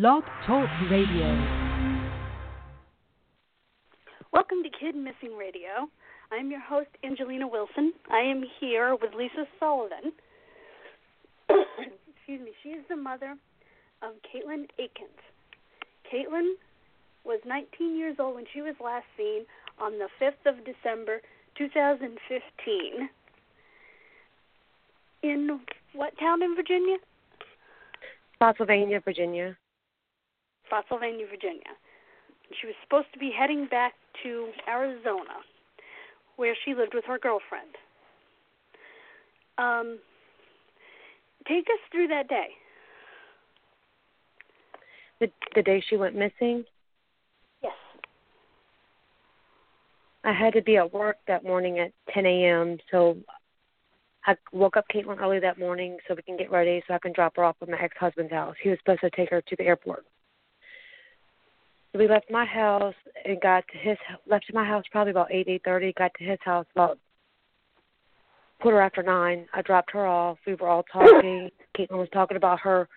Blog Talk Radio. Welcome to Kid Missing Radio. I'm your host, Angelina Wilson. I am here with Lisa Sullivan. Excuse me. She is the mother of Katelin Akens. Katelin was 19 years old when she was last seen on the 5th of December, 2015. In what town in Virginia? Spotsylvania, Virginia. Spotsylvania, Virginia. She was supposed to be heading back to Arizona, where she lived with her girlfriend. Um, take us through that day. The the day she went missing. Yes. I had to be at work that morning at 10 a.m. So I woke up Katelin early that morning so we can get ready so I can drop her off at my ex husband's house. He was supposed to take her to the airport. So we left my house and got to his left my house probably about eight eight thirty. Got to his house about quarter after nine. I dropped her off. We were all talking. Katelin was talking about her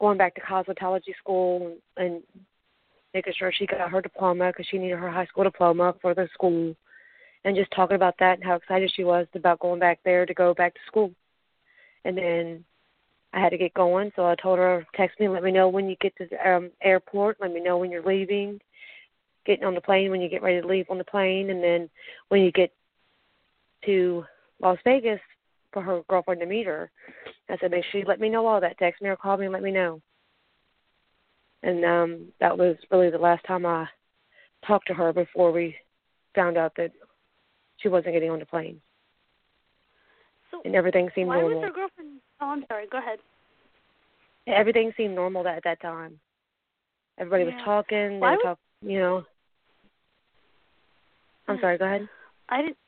going back to cosmetology school and, and making sure she got her diploma because she needed her high school diploma for the school and just talking about that and how excited she was about going back there to go back to school. And then I had to get going, so I told her, text me, let me know when you get to the um, airport, let me know when you're leaving, getting on the plane when you get ready to leave on the plane, and then when you get to Las Vegas for her girlfriend to meet her. I said, make sure you let me know all that. Text me or call me and let me know. And um that was really the last time I talked to her before we found out that she wasn't getting on the plane. So and everything seemed why normal. was her girlfriend? Oh, I'm sorry. Go ahead. Everything seemed normal at that time. Everybody Yeah. was talking. They were talk, you know. I'm Hmm. sorry. Go ahead. I didn't.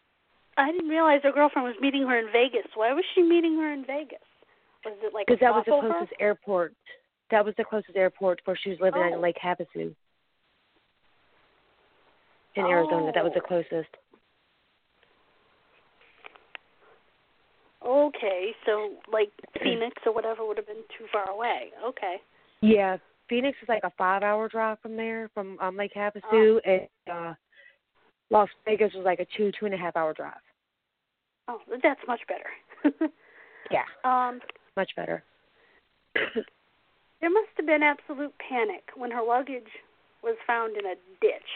I didn't realize her girlfriend was meeting her in Vegas. Why was she meeting her in Vegas? Was it like Because that was the closest airport. That was the closest airport where she was living at Oh. in Lake Havasu. In Arizona, that was the Oh. closest. Okay, so like Phoenix or whatever would have been too far away. Okay. Yeah, Phoenix is like a five-hour drive from there, from um, Lake Havasu, Oh. and uh, Las Vegas was like a two, two and a half hour drive. Oh, that's much better. Yeah, um, much better. there must have been absolute panic when her luggage was found in a ditch.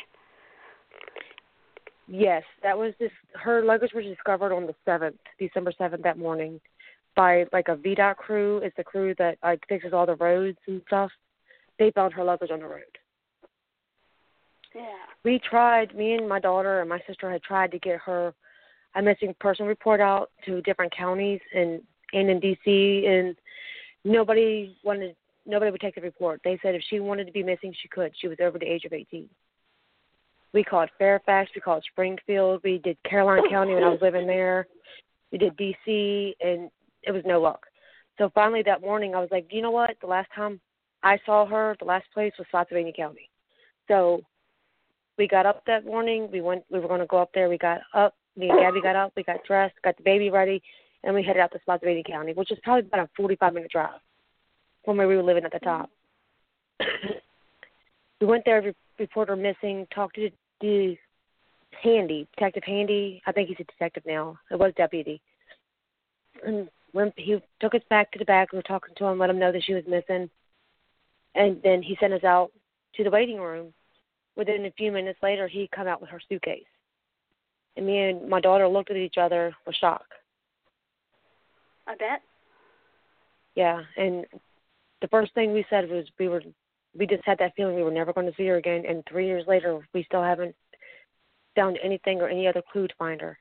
Yes, that was this. Her luggage was discovered on the seventh, December seventh, that morning, by like a VDOT crew. It's the crew that like fixes all the roads and stuff. They found her luggage on the road. Yeah. We tried. Me and my daughter and my sister had tried to get her a missing person report out to different counties and and in DC, and nobody wanted. Nobody would take the report. They said if she wanted to be missing, she could. She was over the age of 18. We called Fairfax, we called Springfield, we did Caroline County when I was living there, we did DC, and it was no luck. So finally that morning, I was like, you know what? The last time I saw her, the last place was Spotsylvania County. So we got up that morning. We went. We were going to go up there. We got up. Me and Gabby got up. We got dressed, got the baby ready, and we headed out to Spotsylvania County, which is probably about a 45 minute drive from where we were living at the mm-hmm. top. we went there, re- report her missing, talked to the Handy, Detective Handy. I think he's a detective now. It was deputy. And when he took us back to the back, we were talking to him, let him know that she was missing, and then he sent us out to the waiting room. Within a few minutes later, he come out with her suitcase, and me and my daughter looked at each other with shock. I bet. Yeah, and the first thing we said was we were we just had that feeling we were never going to see her again. And three years later, we still haven't found anything or any other clue to find her.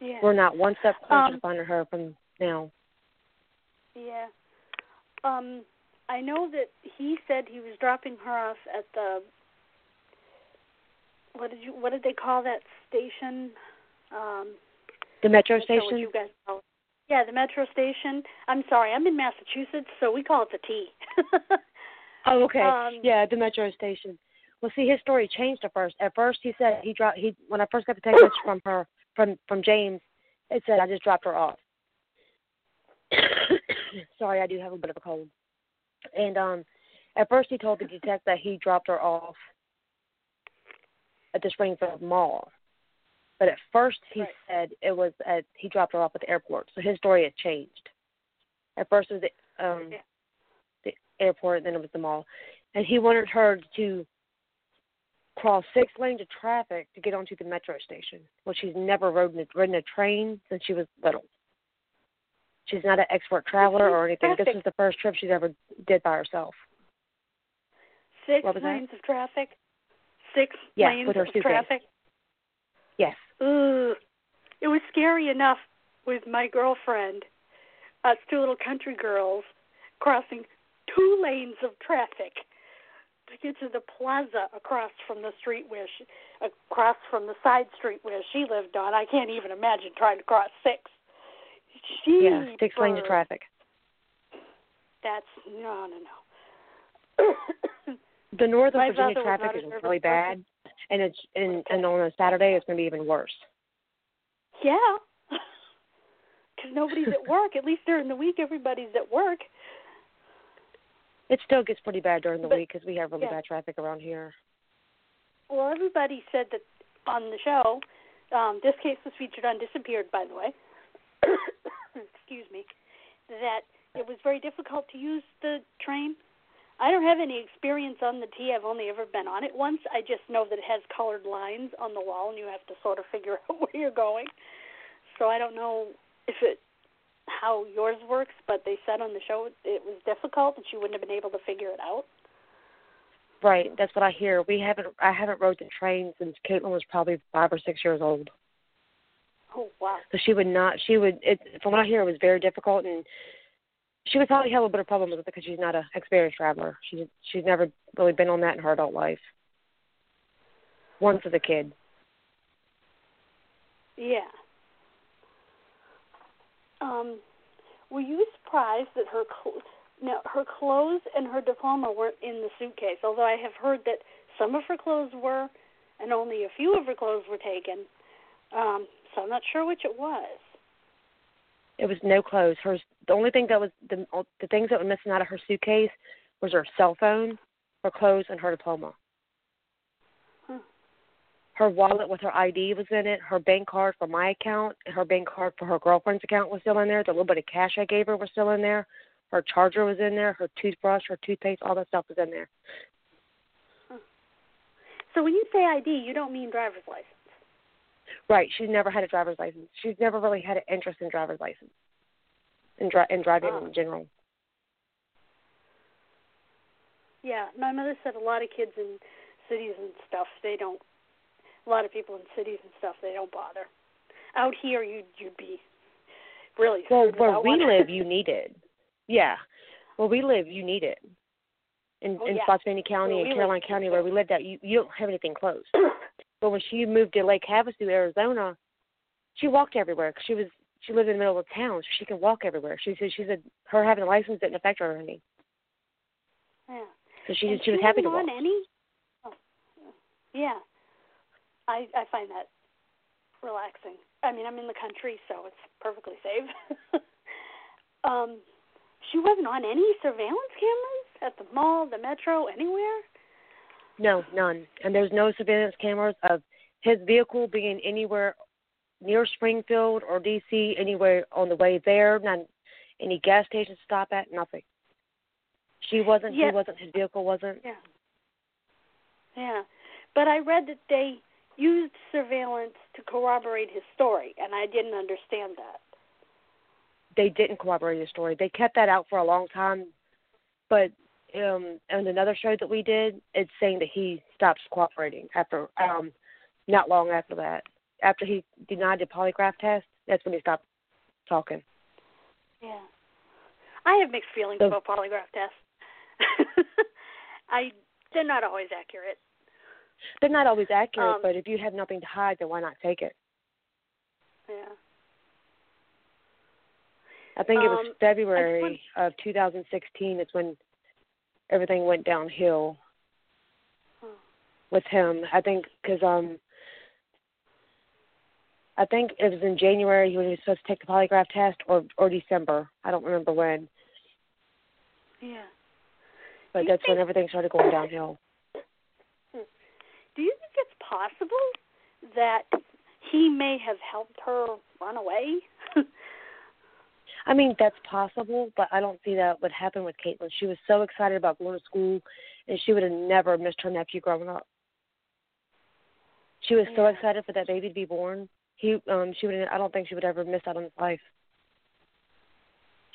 Yeah. We're not one step closer Um, to finding her from now. Yeah. Um, I know that he said he was dropping her off at the what did you what did they call that station? Um The metro I'm not sure what station. you guys call it. Yeah, the metro station. I'm sorry, I'm in Massachusetts, so we call it the T. Oh, okay. Um, yeah, the metro station. Well, see, his story changed at first. At first, he said he dropped. He when I first got the text message from her from from James, it said I just dropped her off. Sorry, I do have a bit of a cold. And um, At first, he told the detective that he dropped her off at the Springfield Mall, but at first he right. said it was at he dropped her off at the airport. So his story had changed. At first, it was um, yeah. Airport, then it was the mall, and he wanted her to cross six lanes of traffic to get onto the metro station, which she's never ridden a, ridden a train since she was little. She's not an expert traveler or anything. This is the first trip she's ever did by herself. Six lanes that? of traffic. Six yeah, lanes with her of suitcase. traffic. Yes. Ugh. It was scary enough with my girlfriend, us two little country girls, crossing two lanes of traffic to get to the plaza across from the street where she, across from the side street where she lived on. I can't even imagine trying to cross six. Yeah, six lanes of traffic. That's no, no, no. The Northern My Virginia traffic is really bad, and it's and and on a Saturday it's going to be even worse. Yeah. Because nobody's at work. At least during the week, everybody's at work. It still gets pretty bad during the But- week because we have really yeah. bad traffic around here. Well, everybody said that on the show. Um, this case was featured on Disappeared, by the way. Excuse me. That it was very difficult to use the train. I don't have any experience on the T. I've only ever been on it once. I just know that it has colored lines on the wall, and you have to sort of figure out where you're going. So I don't know if it how yours works, but they said on the show it was difficult, and she wouldn't have been able to figure it out. Right, that's what I hear. We haven't I haven't rode the train since Katelin was probably five or six years old. Oh wow. So she would not. She would. It from what I hear, it was very difficult, and she would probably have a bit of problem with it because she's not a experienced traveler. She's she's never really been on that in her adult life. Once as a kid. Yeah. Um, were you surprised that her cl- now her clothes and her diploma weren't in the suitcase? Although I have heard that some of her clothes were, and only a few of her clothes were taken. Um, so I'm not sure which it was. It was no clothes. Her the only thing that was the the things that were missing out of her suitcase was her cell phone, her clothes, and her diploma. Her wallet with her ID was in it. Her bank card for my account, her bank card for her girlfriend's account was still in there. The little bit of cash I gave her was still in there. Her charger was in there. Her toothbrush, her toothpaste, all that stuff was in there. So when you say ID, you don't mean driver's license. Right. She's never had a driver's license. She's never really had an interest in driver's license. In, dri- in driving Oh. in general. Yeah, my mother said a lot of kids in cities and stuff they don't. A lot of people in cities and stuff they don't bother. Out here, you'd you'd be really Well, where we live, you need it. Yeah. Where we live, you need it. In Oh, in yeah. Spotsylvania County and Caroline live, County, where we lived at, you you don't have anything close. But when she moved to Lake Havasu, Arizona, she walked everywhere 'cause she was she lived in the middle of town, so she can walk everywhere. She said she said her having a license didn't affect her or anything, yeah. so she and she was happy to walk. on any. Oh, yeah, I I find that relaxing. I mean, I'm in the country, so it's perfectly safe. um, she wasn't on any surveillance cameras at the mall, the metro, anywhere. No, none. And there's no surveillance cameras of his vehicle being anywhere near Springfield or DC, anywhere on the way there, not any gas station stop at, nothing. She wasn't, Yeah. he wasn't, his vehicle wasn't. Yeah. Yeah. But I read that they used surveillance to corroborate his story, and I didn't understand that. They didn't corroborate his story. They kept that out for a long time. But um on another show that we did, it's saying that he stops cooperating after um not long after that. After he denied the polygraph test, that's when he stopped talking. Yeah. I have mixed feelings So- about polygraph tests. I they're not always accurate. They're not always accurate, Um, but if you have nothing to hide, then why not take it? Yeah. I think it was Um, February of 2016 is when everything went downhill Hmm. with him. I think because um, I think it was in January when he was supposed to take the polygraph test, or or December. I don't remember when. Yeah. But that's when everything started going downhill. Do you think it's possible that he may have helped her run away? I mean, that's possible, but I don't see that would happen with Katelin. She was so excited about going to school, and she would have never missed her nephew growing up. She was yeah. so excited for that baby to be born. He, um, she would. I don't think she would ever miss out on his life.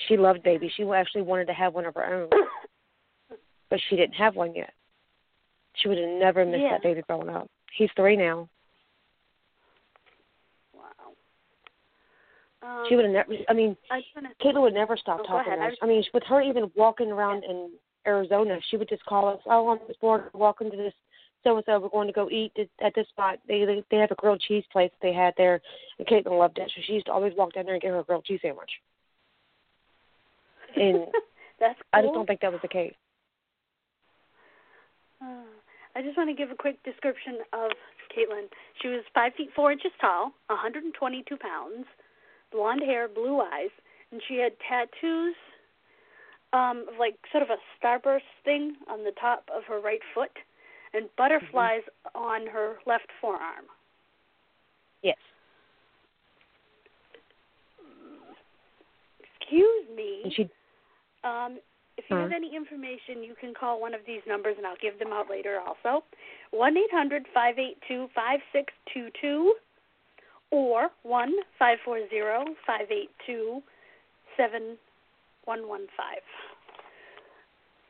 She loved baby. She actually wanted to have one of her own, but she didn't have one yet. She would have never missed yeah. that baby growing up. He's three now. Wow. Um, she would have never. I mean, I Katelin would never stop oh, talking to us. I mean, with her even walking around yeah. in Arizona, she would just call us. Oh, I'm just bored. Walking to this so and so. We're going to go eat at this spot. They they they have a grilled cheese place they had there, and Katelin loved it. So she used to always walk down there and get her a grilled cheese sandwich. And That's cool. I just don't think that was the case. I just want to give a quick description of Katelin. She was five feet four inches tall, 122 pounds, blonde hair, blue eyes, and she had tattoos, um, of like sort of a starburst thing on the top of her right foot, and butterflies mm-hmm. on her left forearm. Yes. Excuse me. And she. Um, you mm-hmm. have any information, you can call one of these numbers, and I'll give them out later. Also, one eight hundred five eight two five six two two, or one five four zero five eight two seven one one five.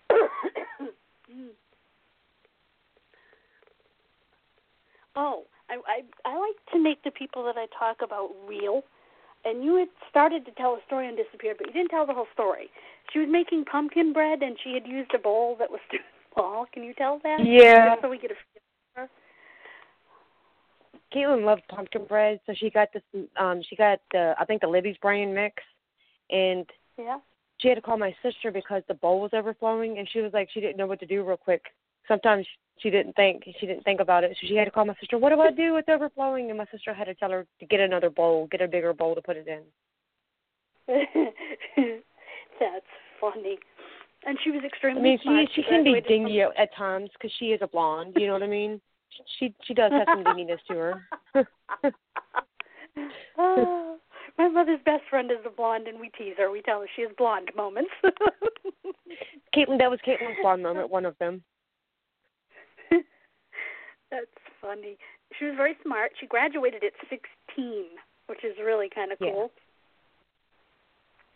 Oh, I, I I like to make the people that I talk about real. And you had started to tell a story and disappeared, but you didn't tell the whole story. She was making pumpkin bread, and she had used a bowl that was too small. Can you tell that? Yeah. Just so we get a feel Katelin loved pumpkin bread, so she got this. Um, she got the I think the Libby's brand mix, and yeah. she had to call my sister because the bowl was overflowing, and she was like she didn't know what to do real quick. Sometimes she didn't think she didn't think about it, so she had to call my sister. What do I do? It's overflowing, and my sister had to tell her to get another bowl, get a bigger bowl to put it in. That's funny. And she was extremely I mean, she she can be dingy from... at times because she is a blonde. You know what I mean? She she does have some dinginess to her. oh, my mother's best friend is a blonde, and we tease her. We tell her she has blonde moments. Katelin, that was Katelin's blonde moment. One of them. That's funny. She was very smart. She graduated at 16, which is really kind of cool. Yeah.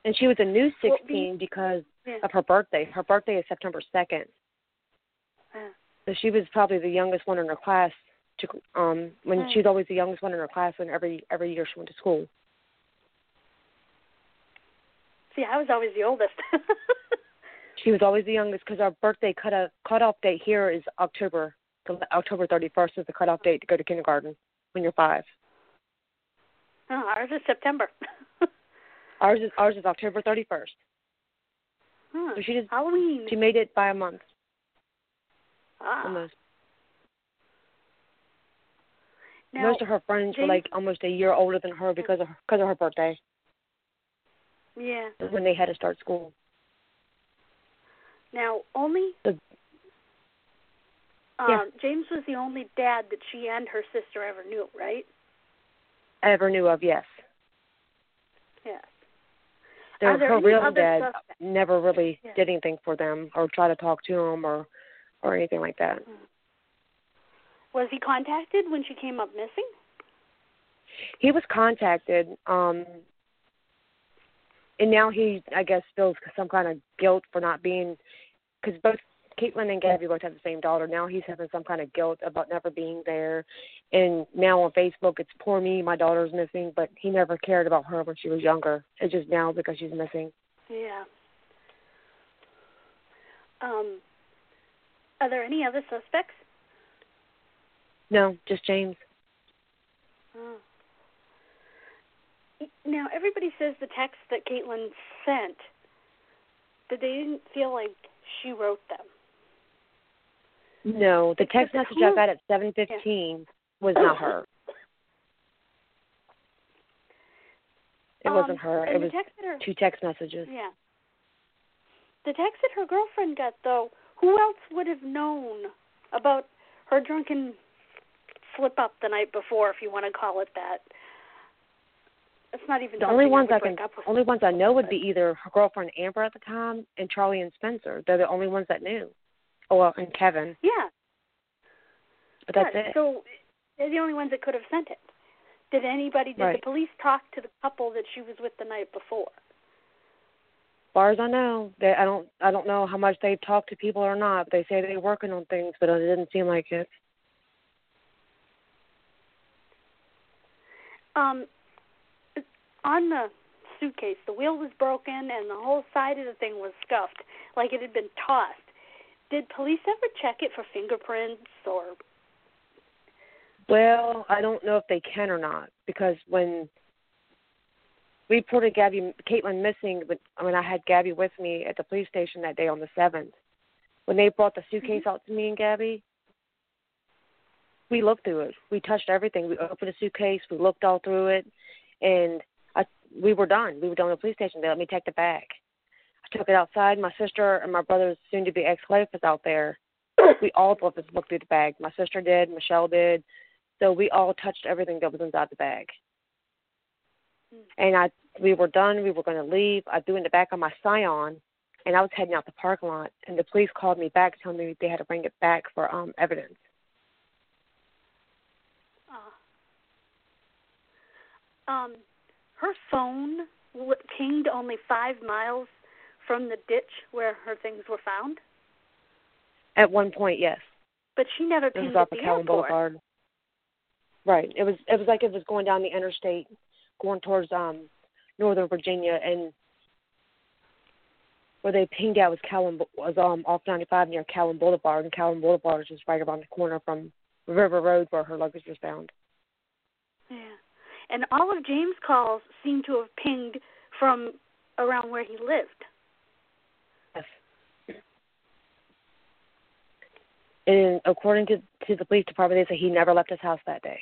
And she was a new 16 well, because yeah. of her birthday. Her birthday is September 2nd. Uh, so she was probably the youngest one in her class. To um, when uh, she was always the youngest one in her class when every every year she went to school. See, I was always the oldest. she was always the youngest because our birthday cut a cutoff date here is October October 31st is the cutoff date to go to kindergarten when you're five. Oh, ours is September. ours is ours is October 31st. Huh. So she just Halloween. She made it by a month. Ah. Almost. Now, Most of her friends were like almost a year older than her because of her, because of her birthday. Yeah. When they had to start school. Now, only the, um, yeah. James was the only dad that she and her sister ever knew, right? Ever knew of, yes. Yes. Their, her real dad suspects? never really yeah. did anything for them or try to talk to them or or anything like that. Hmm. Was he contacted when she came up missing? He was contacted, um, and now he, I guess, feels some kind of guilt for not being, because both Katelin and Gabby both have the same daughter. Now he's having some kind of guilt about never being there, and now on Facebook it's poor me, my daughter's missing, but he never cared about her when she was younger. It's just now because she's missing. Yeah. Um. Are there any other suspects? No, just James. Oh. Now everybody says the text that Katelin sent that they didn't feel like she wrote them. No, the text message I got at seven fifteen was not her. It um, wasn't her. It was text her, two text messages. Yeah. The text that her girlfriend got though, who else would have known about her drunken slip up the night before, if you want to call it that? It's not even the only ones I can only ones I know would be either her girlfriend Amber at the time and Charlie and Spencer. They're the only ones that knew. Oh well, and Kevin. Yeah. But that's yeah, it. So they're the only ones that could have sent it. Did anybody? Did right. the police talk to the couple that she was with the night before? As far as I know, they I don't I don't know how much they've talked to people or not. But they say they're working on things, but it didn't seem like it. Um, on the suitcase, the wheel was broken and the whole side of the thing was scuffed, like it had been tossed. Did police ever check it for fingerprints or? Well, I don't know if they can or not because when we reported Gabby Katelin missing, but I mean I had Gabby with me at the police station that day on the seventh. When they brought the suitcase mm-hmm. out to me and Gabby, we looked through it. We touched everything. We opened the suitcase. We looked all through it, and I we were done. We were done at the police station. They let me take the bag. Took it outside. My sister and my brother's soon to be ex wife was out there. We all of us looked through the bag. My sister did, Michelle did. So we all touched everything that was inside the bag. And I we were done, we were gonna leave. I threw in the back of my scion and I was heading out the parking lot and the police called me back telling me they had to bring it back for um evidence. Uh, um her phone pinged only five miles from the ditch where her things were found? At one point, yes. But she never it pinged was off at of the airport. Boulevard. Right. It was it was like it was going down the interstate, going towards um Northern Virginia, and where they pinged out was Callan was um off 95 near Callan Boulevard, and Callan Boulevard is just right around the corner from River Road where her luggage was found. Yeah and all of James' calls seem to have pinged from around where he lived. Yes. And according to to the police department, they say he never left his house that day.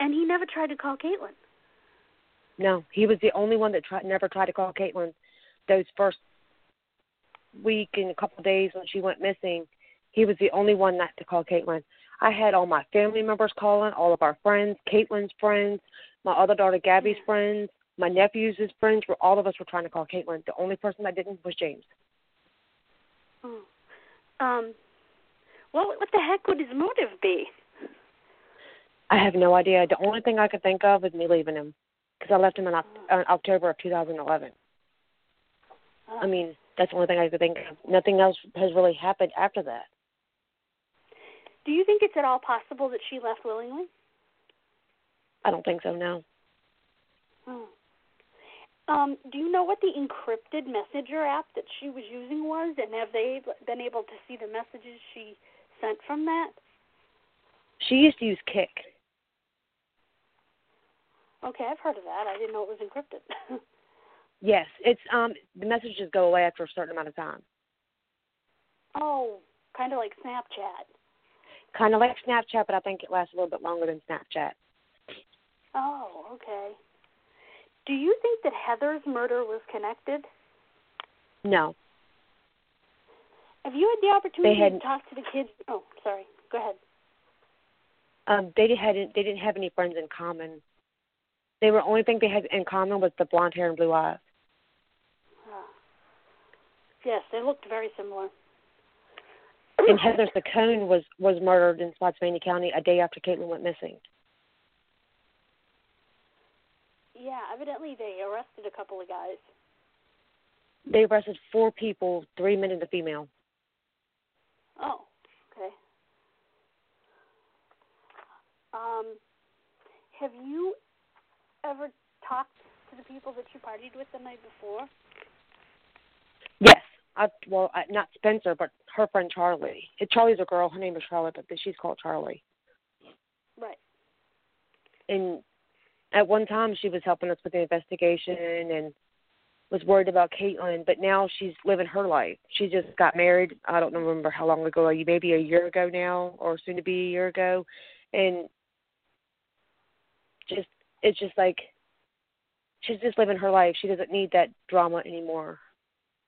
And he never tried to call Katelin. No, he was the only one that tried never tried to call Katelin. Those first week and a couple of days when she went missing, he was the only one not to call Katelin. I had all my family members calling, all of our friends, Katelin's friends, my other daughter Gabby's friends, my nephews' friends. Were all of us were trying to call Katelin. The only person that didn't was James. Oh. Um. Well, what the heck would his motive be? I have no idea. The only thing I could think of is me leaving him because I left him in, in October of 2011. Oh. I mean, that's the only thing I could think of. Nothing else has really happened after that. Do you think it's at all possible that she left willingly? I don't think so. No. Hmm. Um, do you know what the encrypted messenger app that she was using was, and have they been able to see the messages she sent from that? She used to use Kik. Okay, I've heard of that. I didn't know it was encrypted. yes, it's um the messages go away after a certain amount of time. Oh, kind of like Snapchat. Kind of like Snapchat, but I think it lasts a little bit longer than Snapchat. Oh, okay. Do you think that Heather's murder was connected? No. Have you had the opportunity had, to talk to the kids? Oh, sorry. Go ahead. Um, they hadn't. They didn't have any friends in common. They were only thing they had in common was the blonde hair and blue eyes. Oh. Yes, they looked very similar. And Heather Saccone was was murdered in Spotsylvania County a day after Katelin went missing. Yeah, evidently they arrested a couple of guys. They arrested four people, three men and a female. Oh, okay. Um, have you ever talked to the people that you partied with the night before? Yes. I well, I, not Spencer, but her friend Charlie. Charlie's a girl. Her name is Charlotte, but she's called Charlie. Right. And at one time, she was helping us with the investigation and was worried about Katelin. But now she's living her life. She just got married. I don't remember how long ago. Maybe a year ago now, or soon to be a year ago, and just it's just like she's just living her life. She doesn't need that drama anymore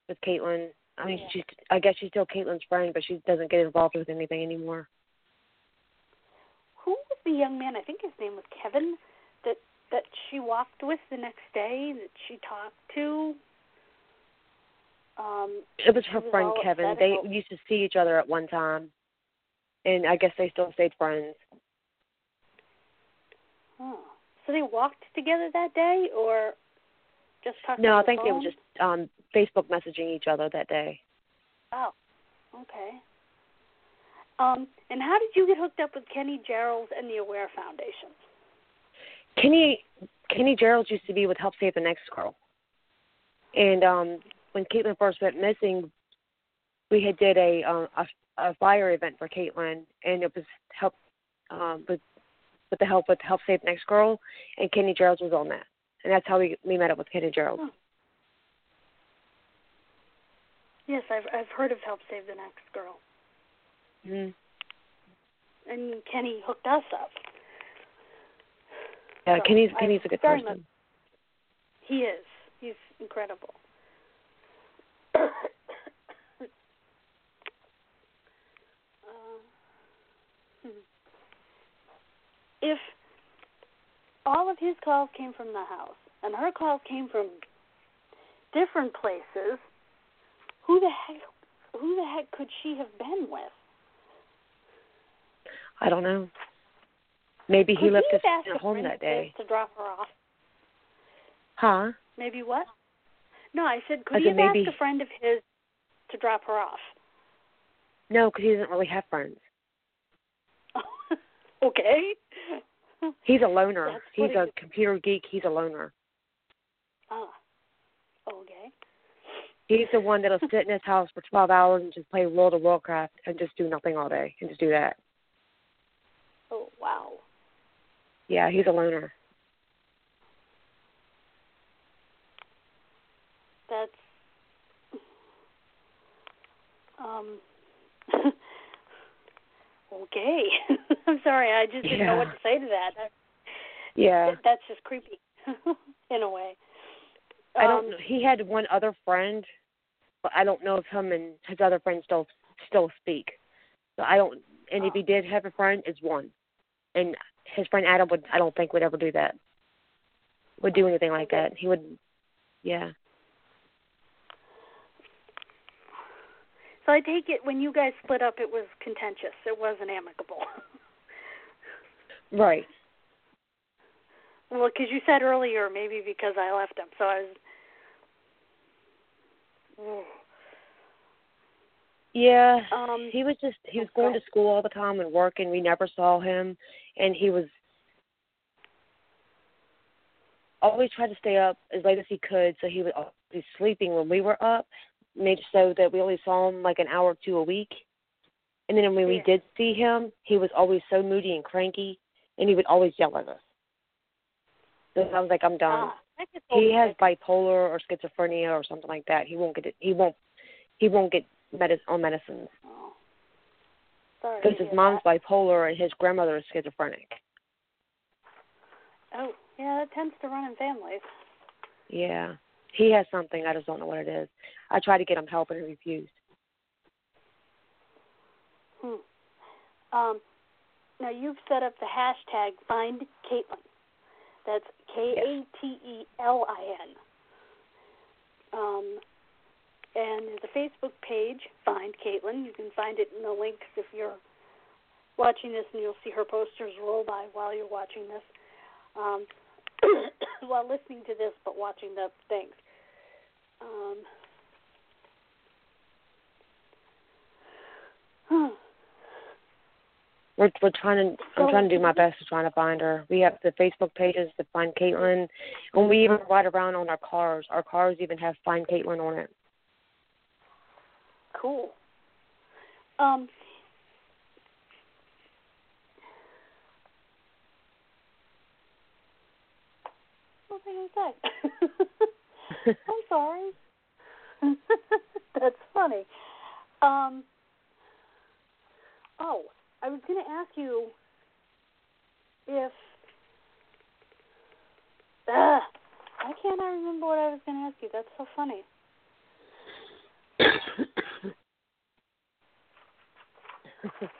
with Katelin. I mean, she's. I guess she's still Katelin's friend, but she doesn't get involved with anything anymore. Who was the young man? I think his name was Kevin. That that she walked with the next day. That she talked to. Um, it was her was friend Kevin. They used to see each other at one time, and I guess they still stayed friends. oh. So they walked together that day, or just talked No, I think they were just um Facebook messaging each other that day. Oh, okay. Um, and how did you get hooked up with Kenny Gerald and the Aware Foundation? Kenny Kenny Gerald used to be with Help Save the Next Girl, and um when Katelin first went missing, we had did a um a, a fire event for Katelin, and it was help um with with the help with Help Save the Next Girl, and Kenny Gerald was on that, and that's how we we met up with Kenny Gerald. Hmm. Yes, I've I've heard of Help Save the Next Girl, Mm-hmm. and Kenny hooked us up. Yeah, So, Kenny's Kenny's a good person. much- He is. He's incredible. Uh, if all of his calls came from the house and her calls came from different places, who the heck who the heck could she have been with? I don't know. Maybe he left us at home that day. to drop her off? Huh? Maybe what? No, I said could I he have maybe- asked a friend of his to drop her off? No, because he doesn't really have friends. okay. He's a loner. He's a computer geek. He's a loner. Ah. Okay. He's the one that'll sit in his house for 12 hours and just play World of Warcraft and just do nothing all day and just do that. Oh wow. Yeah, he's a loner. That's um okay. I'm sorry, I just didn't know what to say to that. That- Yeah. That's just creepy in a way. I don't Um, know. He had one other friend, but I don't know if him and his other friend still still speak. So I don't. And if Oh. he did have a friend, it's one. And his friend Adam would. I don't think would ever do that. Would do anything like that. He would. Yeah. So I take it when you guys split up, it was contentious. It wasn't amicable. Right. well, because you said earlier maybe because I left him, so I was. Yeah. Um, he was just he was going to school all the time and working. we never saw him and he was always tried to stay up as late as he could so he would be sleeping when we were up made so that we only saw him like an hour or two a week. And then when we did see him he was always so moody and cranky and he would always yell at us. So i was like i'm done. Ah, he has bipolar or schizophrenia or something like that. He won't get it he won't he won't get medicine on medicines. Sorry. because his mom's that. bipolar and his grandmother is schizophrenic. Oh, yeah, that tends to run in families. Yeah. He has something, I just don't know what it is. I tried to get him help and he refused. Hmm. Um, now you've set up the hashtag Find Katelin. That's K A T E L I N. Um, and there's a Facebook page, Find Katelin. You can find it in the links if you're watching this, and you'll see her posters roll by while you're watching this. Um, while listening to this, but watching the things. Um. We're we're trying to I'm trying to do my best to trying to find her. We have the Facebook pages to find Katelin and we even ride around on our cars. Our cars even have Find Katelin on it. Cool. Um, what was I going to say? I'm sorry. That's funny. Um, oh, I was going to ask you if. Uh, why can't I remember what I was going to ask you? That's so funny.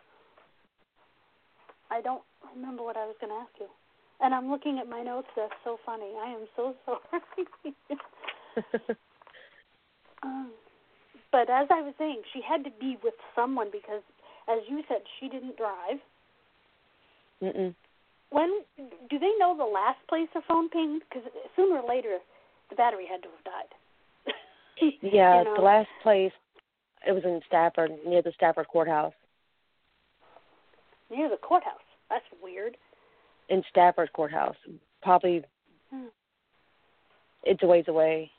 I don't remember what I was going to ask you. And I'm looking at my notes. That's so funny. I am so sorry. um, but as I was saying, she had to be with someone because, as you said, she didn't drive. Mm-mm. When do they know the last place her phone pinged? Because sooner or later, the battery had to have died. yeah, you know? the last place it was in Stafford, near the Stafford courthouse. Near the courthouse. That's weird. In Stafford courthouse, probably. Hmm. It's a ways away.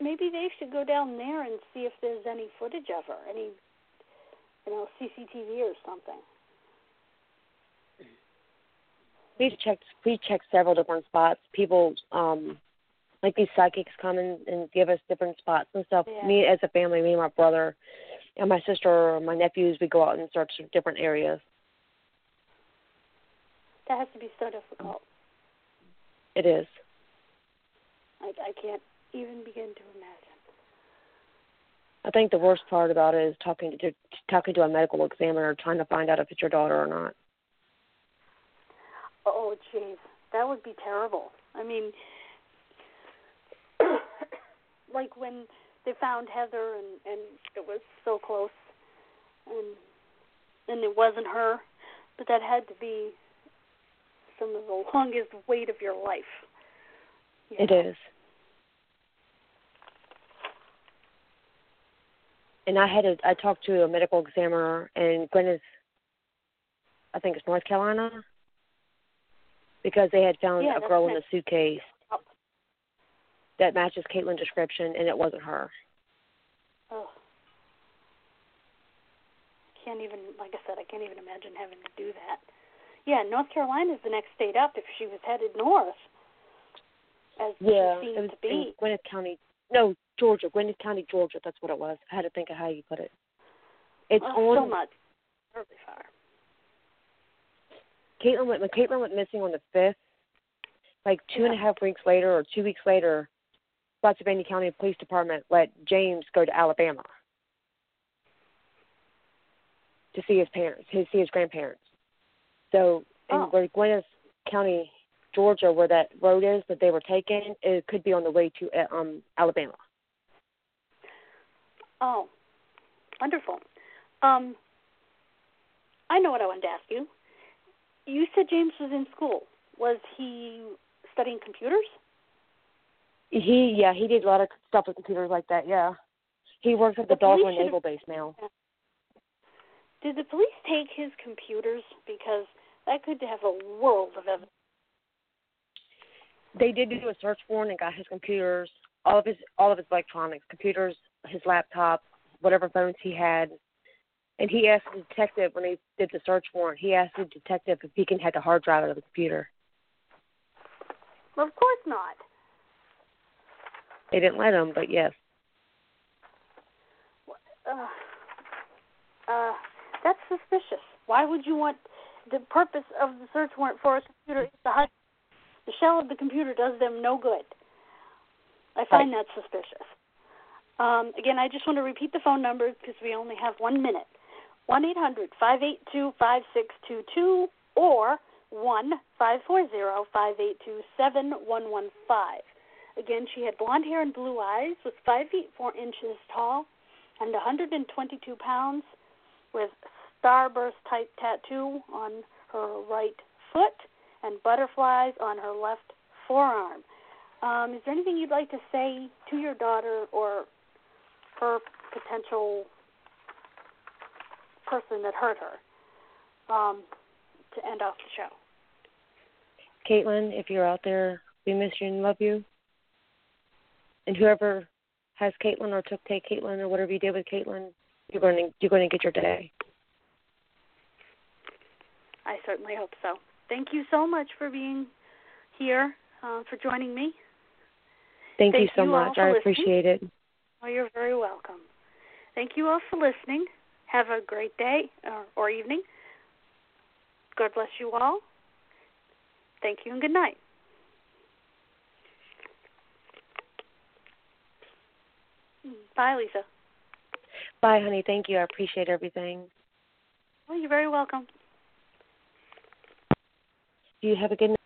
Maybe they should go down there and see if there's any footage of her, any, you know, CCTV or something. We've checked. We checked several different spots. People, um, like these psychics, come in and give us different spots and stuff. Yeah. Me as a family, me and my brother, and my sister or my nephews, we go out and search different areas. That has to be so difficult. It is. I, I can't even begin to imagine. I think the worst part about it is talking to talking to a medical examiner, trying to find out if it's your daughter or not. Oh, jeez, that would be terrible. I mean, like when they found Heather and and it was so close, and and it wasn't her, but that had to be some of the longest wait of your life. you It know? is. And I had a I talked to a medical examiner in Gwinnett I think it's North Carolina because they had found Yeah, a girl in the suitcase. That matches Katelin's description and it wasn't her. Oh. Can't even, like I said, I can't even imagine having to do that. Yeah, North Carolina is the next state up if she was headed north, as Yeah, she it was to in be. Gwinnett County. No, Georgia, Gwinnett County, Georgia. That's what it was. I had to think of how you put it. It's oh, on so much, terribly far. Katelin went when Katelin went missing on the fifth, like two and a half weeks later or two weeks later, Spotsylvania County Police Department let James go to Alabama to see his parents, to see his grandparents. So in Oh. where Gwinnett County, Georgia, where that road is that they were taking, it could be on the way to uh, um Alabama. Oh, wonderful. Um, I know what I wanted to ask you. You said James was in school. Was he studying computers? He yeah, he did a lot of stuff with computers like that, yeah. He works at the, The Naval Base now. Did the police take his computers? Because that could have a world of evidence. they did do a search warrant and got his computers, all of his all of his electronics, computers, his laptop, whatever phones he had. And he asked the detective when they did the search warrant, he asked the detective if he can have the hard drive out of the computer. Well, of course not. They didn't let him, but yes. Uh, uh, that's suspicious. Why would you want the purpose of the search warrant for a computer? is The, hard, the shell of the computer does them no good. I find that suspicious. Um, again, I just want to repeat the phone number because we only have one minute. One eight hundred five eight two five six two two or one five four zero five eight two seven one one five. Again, she had blonde hair and blue eyes, was five feet four inches tall, and 122 pounds, with starburst type tattoo on her right foot and butterflies on her left forearm. Um, is there anything you'd like to say to your daughter or her potential person that hurt her um, to end off the show? Caitlin, if you're out there, we miss you and love you. And whoever has Katelin or took take Katelin or whatever you did with Katelin, you're going to you're going to get your day. I certainly hope so. Thank you so much for being here, uh, for joining me. Thank, you so you much. I listening. appreciate it. Oh, you're very welcome. Thank you all for listening. Have a great day or, or evening. God bless you all. Thank you and good night. Bye, Lisa. Bye, honey. Thank you. I appreciate everything. Well, you're very welcome. You have a good night.